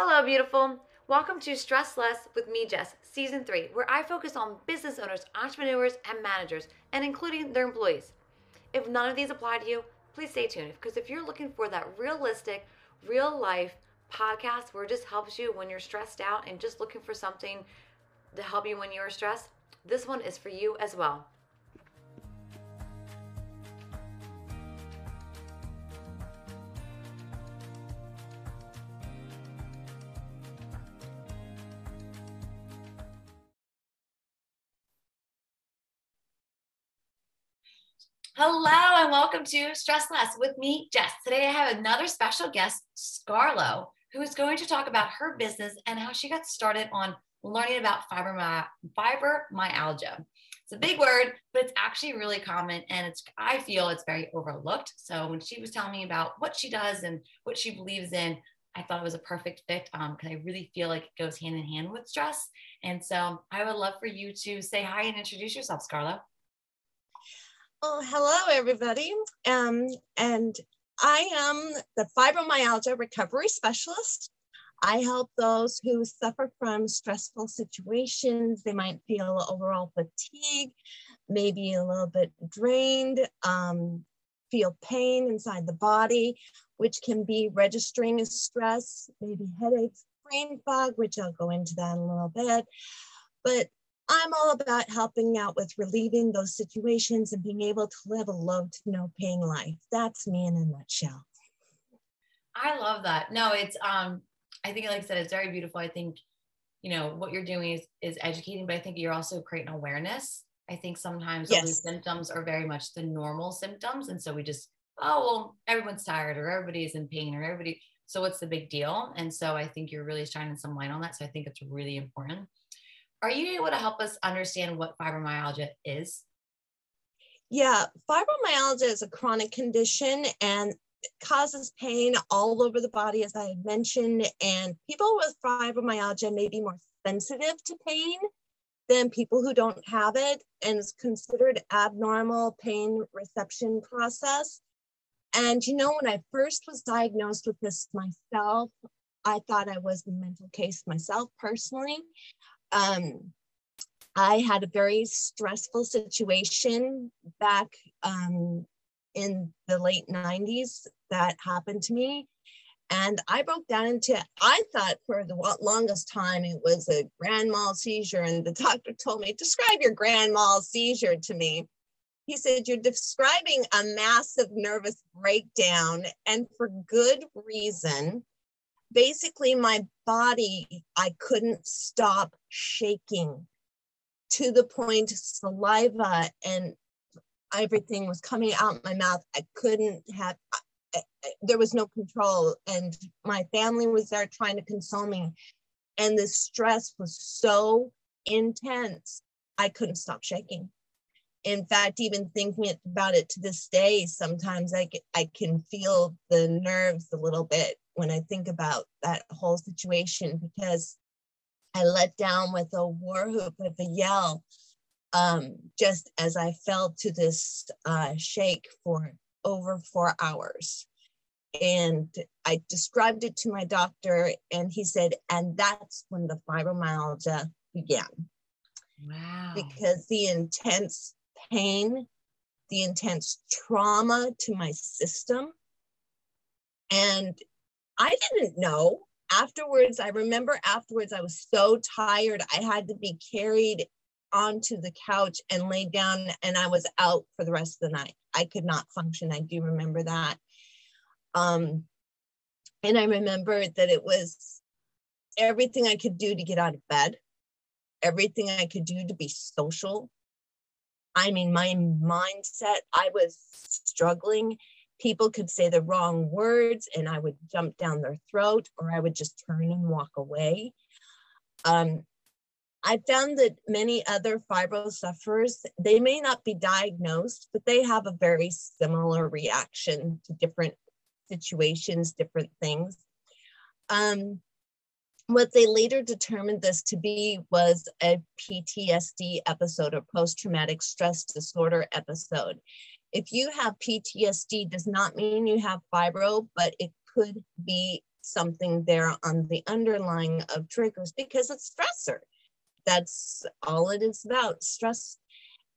Hello, beautiful. Welcome to Stress Less with me, Jess, season three, where I focus on business owners, entrepreneurs, and managers, and including their employees. If none of these apply to you, please stay tuned because if you're looking for that realistic, real life podcast where it just helps you when you're stressed out and just looking for something to help you when you're stressed, this one is for you as well. Hello and welcome to Stress Less with me, Jess. Today I have another special guest, Scarlo, who is going to talk about her business and how she got started on learning about fibromyalgia. It's a big word, but it's actually really common and it's I feel it's very overlooked. So when she was telling me about what she does and what she believes in, I thought it was a perfect fit because um, I really feel like it goes hand in hand with stress. And so I would love for you to say hi and introduce yourself, Scarlo. Oh, hello, everybody. Um, and I am the fibromyalgia recovery specialist. I help those who suffer from stressful situations. They might feel overall fatigue, maybe a little bit drained, um, feel pain inside the body, which can be registering as stress, maybe headaches, brain fog, which I'll go into that in a little bit. But I'm all about helping out with relieving those situations and being able to live a low to no pain life. That's me in a nutshell. I love that. No, it's um I think like I said, it's very beautiful. I think, you know, what you're doing is is educating, but I think you're also creating awareness. I think sometimes yes. all these symptoms are very much the normal symptoms. And so we just, oh well, everyone's tired or everybody's in pain or everybody. So what's the big deal? And so I think you're really shining some light on that. So I think it's really important. Are you able to help us understand what fibromyalgia is? Yeah, fibromyalgia is a chronic condition and causes pain all over the body, as I had mentioned. And people with fibromyalgia may be more sensitive to pain than people who don't have it, and it's considered abnormal pain reception process. And you know, when I first was diagnosed with this myself, I thought I was a mental case myself personally um, I had a very stressful situation back um, in the late 90s that happened to me. And I broke down into, I thought for the longest time it was a grand mal seizure. And the doctor told me, describe your grand mal seizure to me. He said, You're describing a massive nervous breakdown and for good reason basically my body, I couldn't stop shaking to the point saliva and everything was coming out my mouth. I couldn't have, I, I, there was no control. And my family was there trying to console me. And the stress was so intense, I couldn't stop shaking. In fact, even thinking about it to this day, sometimes I, I can feel the nerves a little bit when I think about that whole situation because I let down with a war whoop with a yell um, just as I fell to this uh, shake for over four hours. And I described it to my doctor, and he said, and that's when the fibromyalgia began. Wow. Because the intense pain, the intense trauma to my system, and I didn't know. Afterwards, I remember afterwards, I was so tired. I had to be carried onto the couch and laid down, and I was out for the rest of the night. I could not function. I do remember that. Um, and I remember that it was everything I could do to get out of bed, everything I could do to be social. I mean, my mindset, I was struggling people could say the wrong words and I would jump down their throat or I would just turn and walk away. Um, I found that many other fibro sufferers, they may not be diagnosed, but they have a very similar reaction to different situations, different things. Um, what they later determined this to be was a PTSD episode or post traumatic stress disorder episode if you have PTSD, does not mean you have fibro, but it could be something there on the underlying of triggers because it's stressor. That's all it is about stress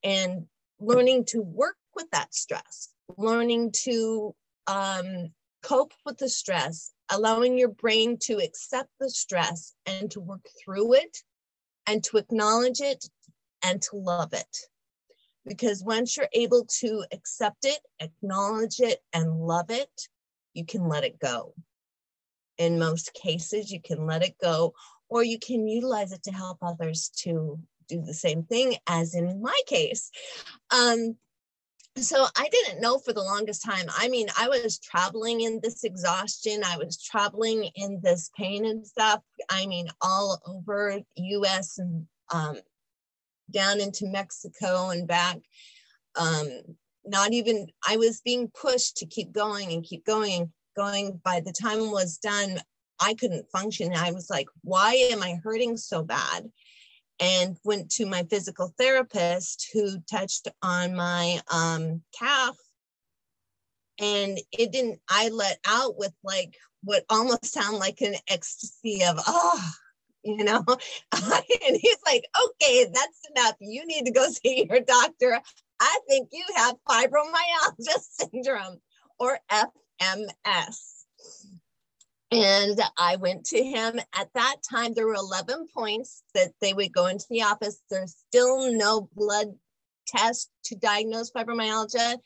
and learning to work with that stress, learning to um, cope with the stress, allowing your brain to accept the stress and to work through it and to acknowledge it and to love it. Because once you're able to accept it, acknowledge it, and love it, you can let it go. In most cases, you can let it go, or you can utilize it to help others to do the same thing, as in my case. Um, so I didn't know for the longest time. I mean, I was traveling in this exhaustion. I was traveling in this pain and stuff. I mean, all over US and um, down into Mexico and back. Um, not even, I was being pushed to keep going and keep going, going. By the time it was done, I couldn't function. I was like, why am I hurting so bad? And went to my physical therapist who touched on my um, calf. And it didn't, I let out with like what almost sound like an ecstasy of, oh, you know? And he's like okay that's enough. You need to go see your doctor. I think you have fibromyalgia syndrome or fms and i went to him. At that time there were 11 points that they would go into the office. There's still no blood test to diagnose fibromyalgia.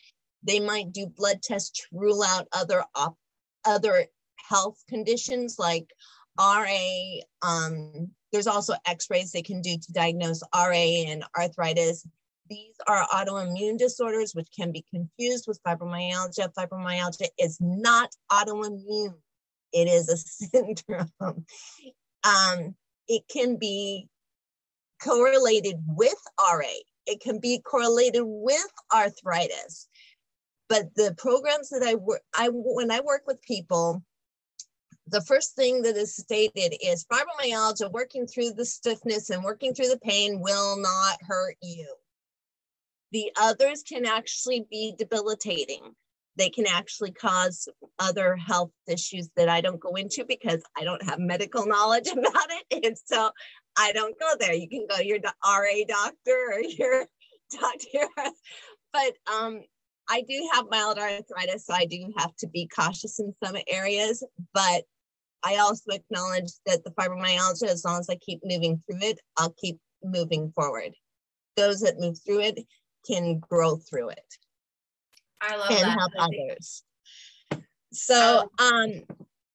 They might do blood tests to rule out other op- other health conditions like RA, um, there's also x-rays they can do to diagnose RA and arthritis. These are autoimmune disorders, which can be confused with fibromyalgia. Fibromyalgia is not autoimmune. It is a syndrome. Um, it can be correlated with RA. It can be correlated with arthritis. But the programs that I work, I when I work with people, the first thing that is stated is fibromyalgia, working through the stiffness and working through the pain will not hurt you. The others can actually be debilitating. They can actually cause other health issues that I don't go into because I don't have medical knowledge about it. And so I don't go there. You can go to your RA doctor or your doctor. But um, I do have mild arthritis, so I do have to be cautious in some areas. But I also acknowledge that the fibromyalgia, as long as I keep moving through it, I'll keep moving forward. Those that move through it can grow through it. I love and that. help others. So, um,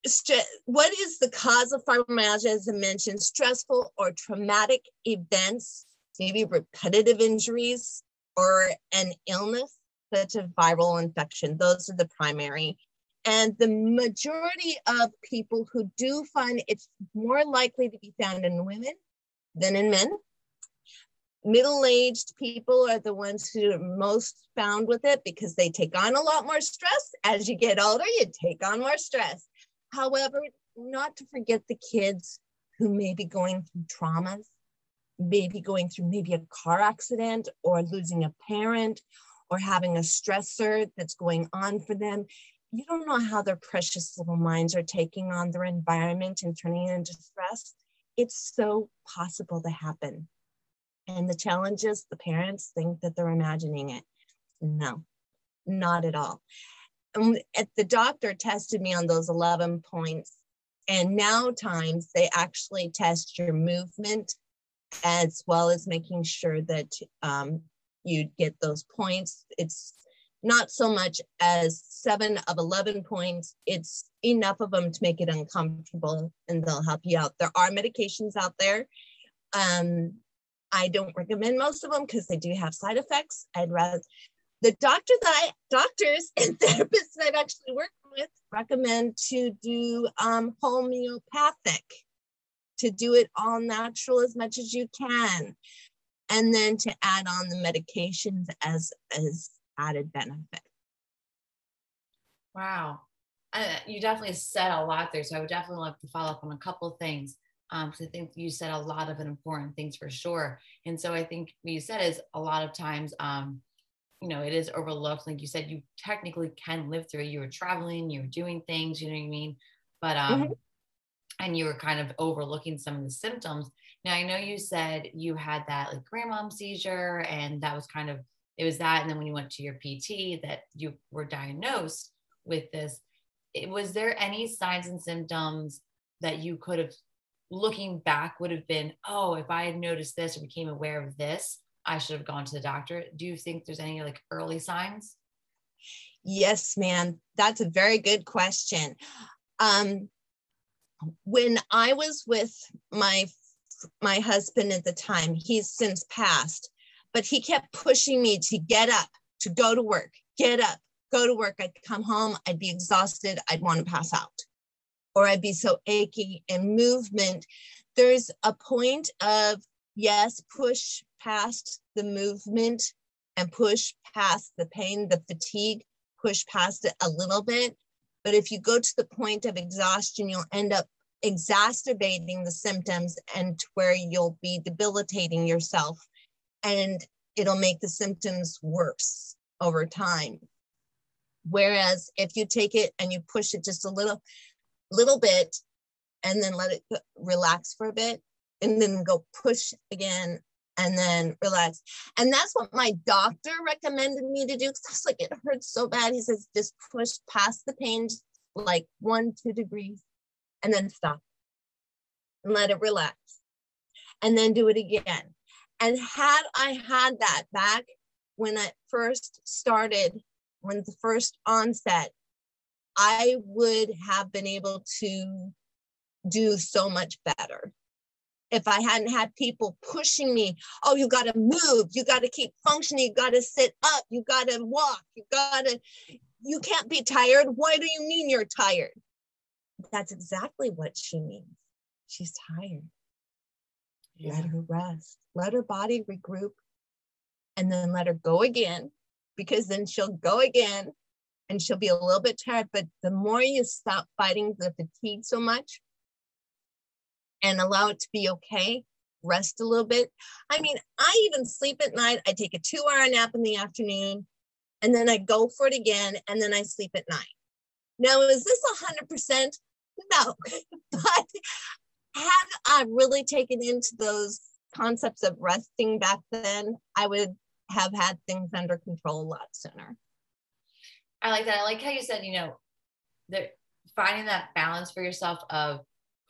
st- what is the cause of fibromyalgia? As I mentioned, stressful or traumatic events, maybe repetitive injuries or an illness such as viral infection. Those are the primary and the majority of people who do find it's more likely to be found in women than in men. Middle aged people are the ones who are most found with it because they take on a lot more stress. As you get older, you take on more stress. However, not to forget the kids who may be going through traumas, maybe going through maybe a car accident or losing a parent or having a stressor that's going on for them you don't know how their precious little minds are taking on their environment and turning it into stress. It's so possible to happen. And the challenge is the parents think that they're imagining it. No, not at all. And the doctor tested me on those 11 points. And now times they actually test your movement as well as making sure that um, you get those points. It's not so much as seven of 11 points. It's enough of them to make it uncomfortable and they'll help you out. There are medications out there. Um, I don't recommend most of them because they do have side effects. I'd rather the doctor that I, doctors and therapists that I've actually worked with recommend to do um, homeopathic, to do it all natural as much as you can, and then to add on the medications as as added benefit. Wow. Uh, you definitely said a lot there. So I would definitely love to follow up on a couple things. Um, because I think you said a lot of important things for sure. And so I think what you said is a lot of times, um, you know, it is overlooked. Like you said, you technically can live through it. You were traveling, you were doing things, you know what I mean? but um mm-hmm. and you were kind of overlooking some of the symptoms now i know you said you had that like grand mal seizure and that was kind of it was that and then when you went to your pt that you were diagnosed with this it, was there any signs and symptoms that you could have looking back would have been oh if i had noticed this or became aware of this i should have gone to the doctor. Do you think there's any like early signs? Yes man that's a very good question. Um when i was with my my husband at the time he's since passed but he kept pushing me to get up to go to work get up go to work i'd come home i'd be exhausted i'd want to pass out or I'd be so achy and movement. There's a point of, yes, push past the movement and push past the pain, the fatigue, push past it a little bit. But if you go to the point of exhaustion, you'll end up exacerbating the symptoms and where you'll be debilitating yourself and it'll make the symptoms worse over time. Whereas if you take it and you push it just a little, little bit and then let it relax for a bit and then go push again and then relax. And that's what my doctor recommended me to do because I was like, it hurts so bad. He says, just push past the pain, like one, two degrees, and then stop and let it relax. And then do it again. And had I had that back when I first started, when the first onset, I would have been able to do so much better if I hadn't had people pushing me, oh, you got to move, you got to keep functioning, you got to sit up, you got to walk, you got to, you can't be tired. Why do you mean you're tired? That's exactly what she means. She's tired. Yeah. Let her rest, let her body regroup, and then let her go again, because then she'll go again and she'll be a little bit tired. But the more you stop fighting the fatigue so much and allow it to be okay, rest a little bit. I mean, I even sleep at night. I take a two hour nap in the afternoon and then I go for it again and then I sleep at night. Now, is this 100%? No, but had I really taken into those concepts of resting back then, I would have had things under control a lot sooner. I like that. I like how you said, you know, that finding that balance for yourself of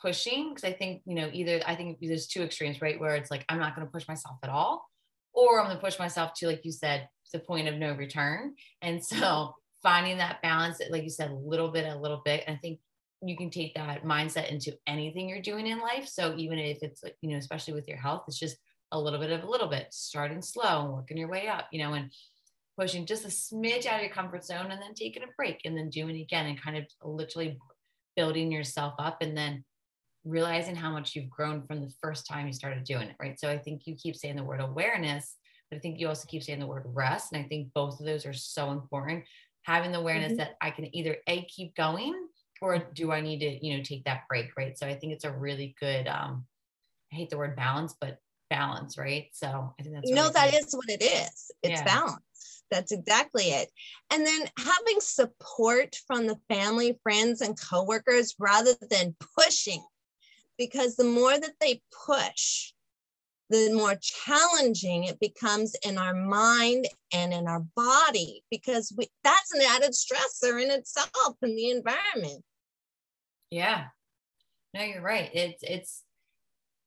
pushing. Cause I think, you know, either I think there's two extremes, right? Where it's like, I'm not going to push myself at all, or I'm going to push myself to, like you said, the point of no return. And so finding that balance, like you said, a little bit, a little bit. And I think you can take that mindset into anything you're doing in life. So even if it's, you know, especially with your health, it's just a little bit of a little bit, starting slow and working your way up, you know, and pushing just a smidge out of your comfort zone and then taking a break and then doing it again and kind of literally building yourself up and then realizing how much you've grown from the first time you started doing it, right? So I think you keep saying the word awareness, but I think you also keep saying the word rest. And I think both of those are so important. Having the awareness mm-hmm. that I can either A, keep going or do I need to, you know, take that break, right? So I think it's a really good, um, I hate the word balance, but balance, right? So I think that's no, that is what it is. It's yeah. balance. That's exactly it. And then having support from the family, friends, and coworkers rather than pushing, because the more that they push, the more challenging it becomes in our mind and in our body, because we, that's an added stressor in itself in the environment. Yeah. No, you're right. It's it's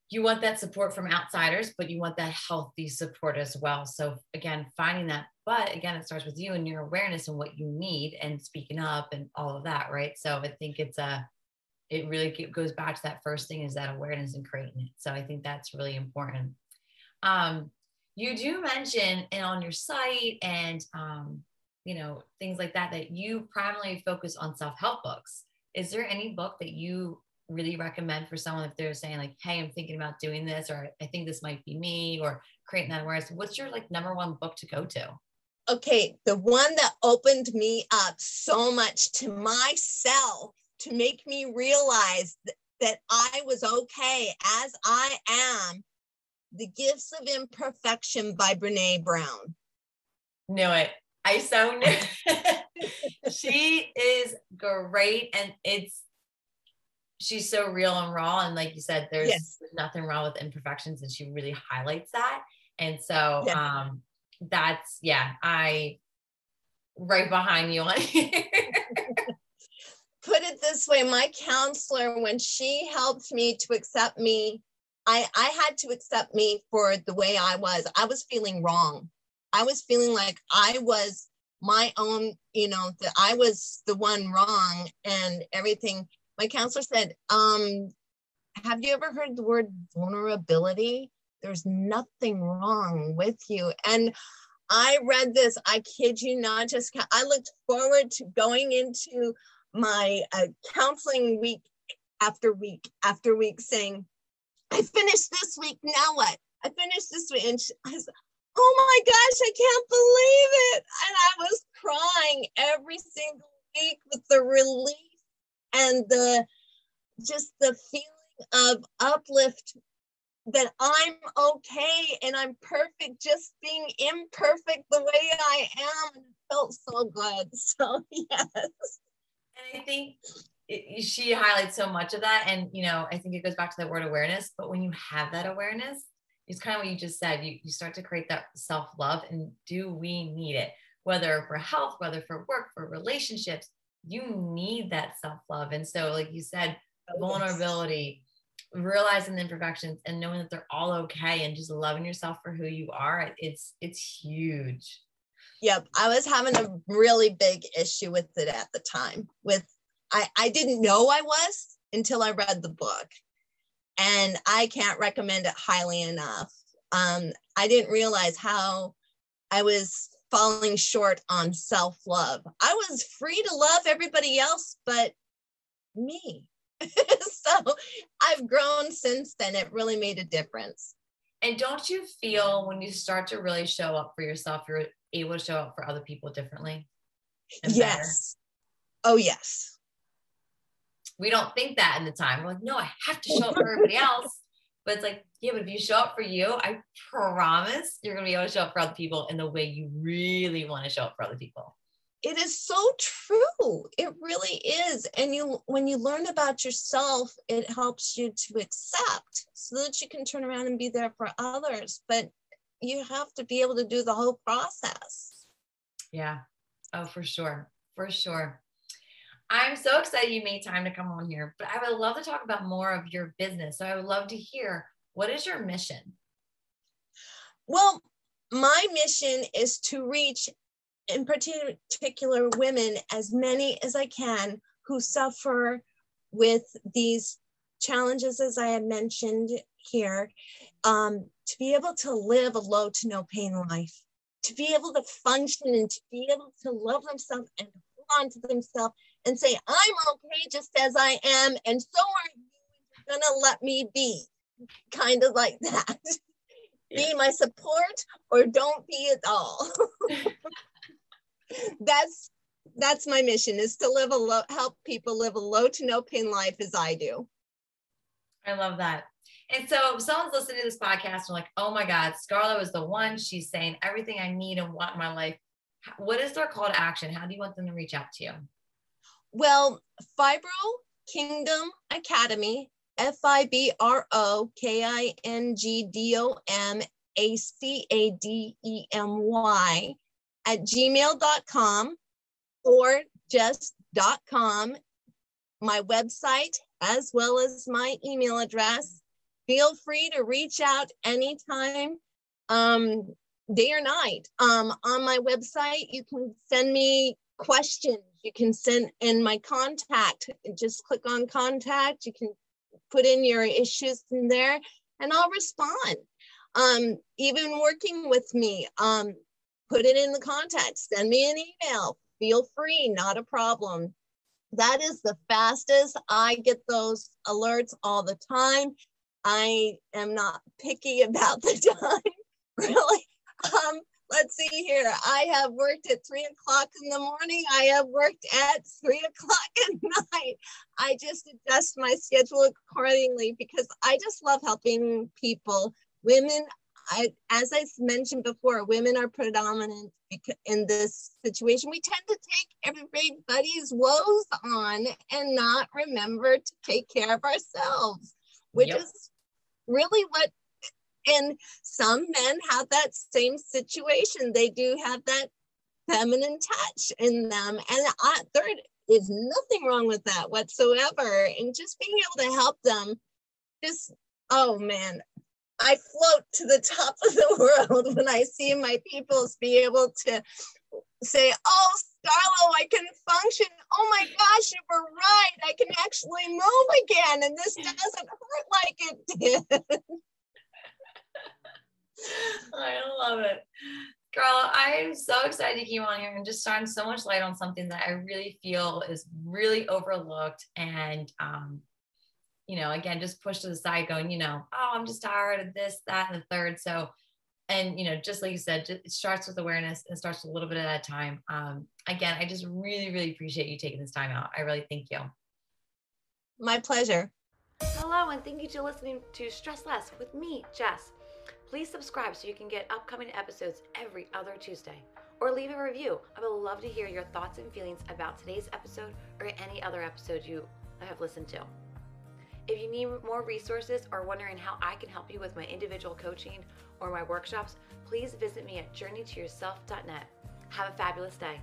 you want that support from outsiders, but you want that healthy support as well. So again, finding that, but again, it starts with you and your awareness and what you need and speaking up and all of that, right? So I think it's a, it really goes back to that first thing is that awareness and creating it. So I think that's really important. Um, you do mention and on your site and um, you know things like that that you primarily focus on self-help books. Is there any book that you really recommend for someone if they're saying like, hey, I'm thinking about doing this, or I think this might be me, or creating that awareness? What's your like number one book to go to? Okay, the one that opened me up so much to myself to make me realize th- that I was okay as I am. The Gifts of Imperfection by Brene Brown. Knew it. I so knew. she is great. And it's she's so real and raw. And like you said, there's yes. nothing wrong with imperfections, and she really highlights that. And so yeah. um that's yeah, I right behind you on here. Put it this way, my counselor, when she helped me to accept me, I, I had to accept me for the way I was. I was feeling wrong. I was feeling like I was my own, you know, that I was the one wrong and everything. My counselor said, um, have you ever heard the word vulnerability? There's nothing wrong with you. And I read this, I kid you not, just I looked forward to going into my uh, counseling week after week after week saying, I finished this week, now what? I finished this week. And she, I was, oh my gosh, I can't believe it. And I was crying every single week with the relief and the just the feeling of uplift that I'm okay and I'm perfect, just being imperfect the way I am. It felt so good. So, yes. And I think she highlights so much of that. And, you know, I think it goes back to that word awareness. But when you have that awareness, it's kind of what you just said. You, you start to create that self love. And do we need it? Whether for health, whether for work, for relationships, you need that self love. And so, like you said, oh, vulnerability, realizing the imperfections and knowing that they're all okay and just loving yourself for who you are, it's it's huge. Yep, I was having a really big issue with it at the time. With I I didn't know I was until I read the book. And I can't recommend it highly enough. Um, I didn't realize how I was falling short on self love. I was free to love everybody else, but me. so I've grown since then. It really made a difference. And don't you feel when you start to really show up for yourself, you're able to show up for other people differently? Yes. Better? Oh, yes. We don't think that in the time. We're like, no, I have to show up for everybody else. But it's like, yeah, but if you show up for you, I promise you're going to be able to show up for other people in the way you really want to show up for other people. It is so true. It really is. And you when you learn about yourself it helps you to accept so that you can turn around and be there for others. But you have to be able to do the whole process. Yeah. Oh for sure. For sure i'm so excited you made time to come on here but i would love to talk about more of your business. So i would love to hear what is your mission? Well my mission is to reach in particular women, as many as I can, who suffer with these challenges, as I had mentioned here, um, to be able to live a low to no pain life, to be able to function and to be able to love themselves and hold on to themselves and say, I'm okay just as I am, and so are you. You're gonna let me be, kind of like that. Yeah. Be my support or don't be at all. that's that's my mission is to live a low, help people live a low to no pain life as I do. I love that. And so someone's listening to this podcast and like, oh my God, Scarlo was the one. She's saying everything I need and want in my life. What is their call to action? How do you want them to reach out to you? Well, Fibro Kingdom Academy, F I B R O K I N G D O M A C A D E M Y at gmail.com or just .com, my website, as well as my email address. Feel free to reach out anytime, um, day or night. Um, on my website, you can send me questions. You can send in my contact. Just click on contact. You can put in your issues in there and I'll respond. Um, even working with me, um, put it in the contact, send me an email, feel free, not a problem. That is the fastest. I get those alerts all the time. I am not picky about the time, really. Let's see here. I have worked at three o'clock in the morning. I have worked at three o'clock at night. I just adjust my schedule accordingly because I just love helping people, women I, as I mentioned before, women are predominant in this situation. We tend to take everybody's woes on and not remember to take care of ourselves, which yep. is really what. And some men have that same situation. They do have that feminine touch in them, and I, there is nothing wrong with that whatsoever. And just being able to help them, just oh man, I float to the top of the world when I see my peoples be able to say, oh, Scarlo, I can function. Oh my gosh, you were right. I can actually move again. And this doesn't hurt like it did. I love it. Girl, I'm so excited to keep on here and just shine so much light on something that I really feel is really overlooked and um, you know, again, just pushed to the side going, you know, oh, I'm just tired of this, that, and the third. So, and, you know, just like you said, it starts with awareness and starts a little bit at a time. Um, again, I just really, really appreciate you taking this time out. I really thank you. My pleasure. Hello, and thank you to listening to Stress Less with me, Jess. Please subscribe so you can get upcoming episodes every other Tuesday. Or leave a review. I would love to hear your thoughts and feelings about today's episode or any other episode you have listened to. If you need more resources or wondering how I can help you with my individual coaching or my workshops, please visit me at journeytoyourself.net. Have a fabulous day.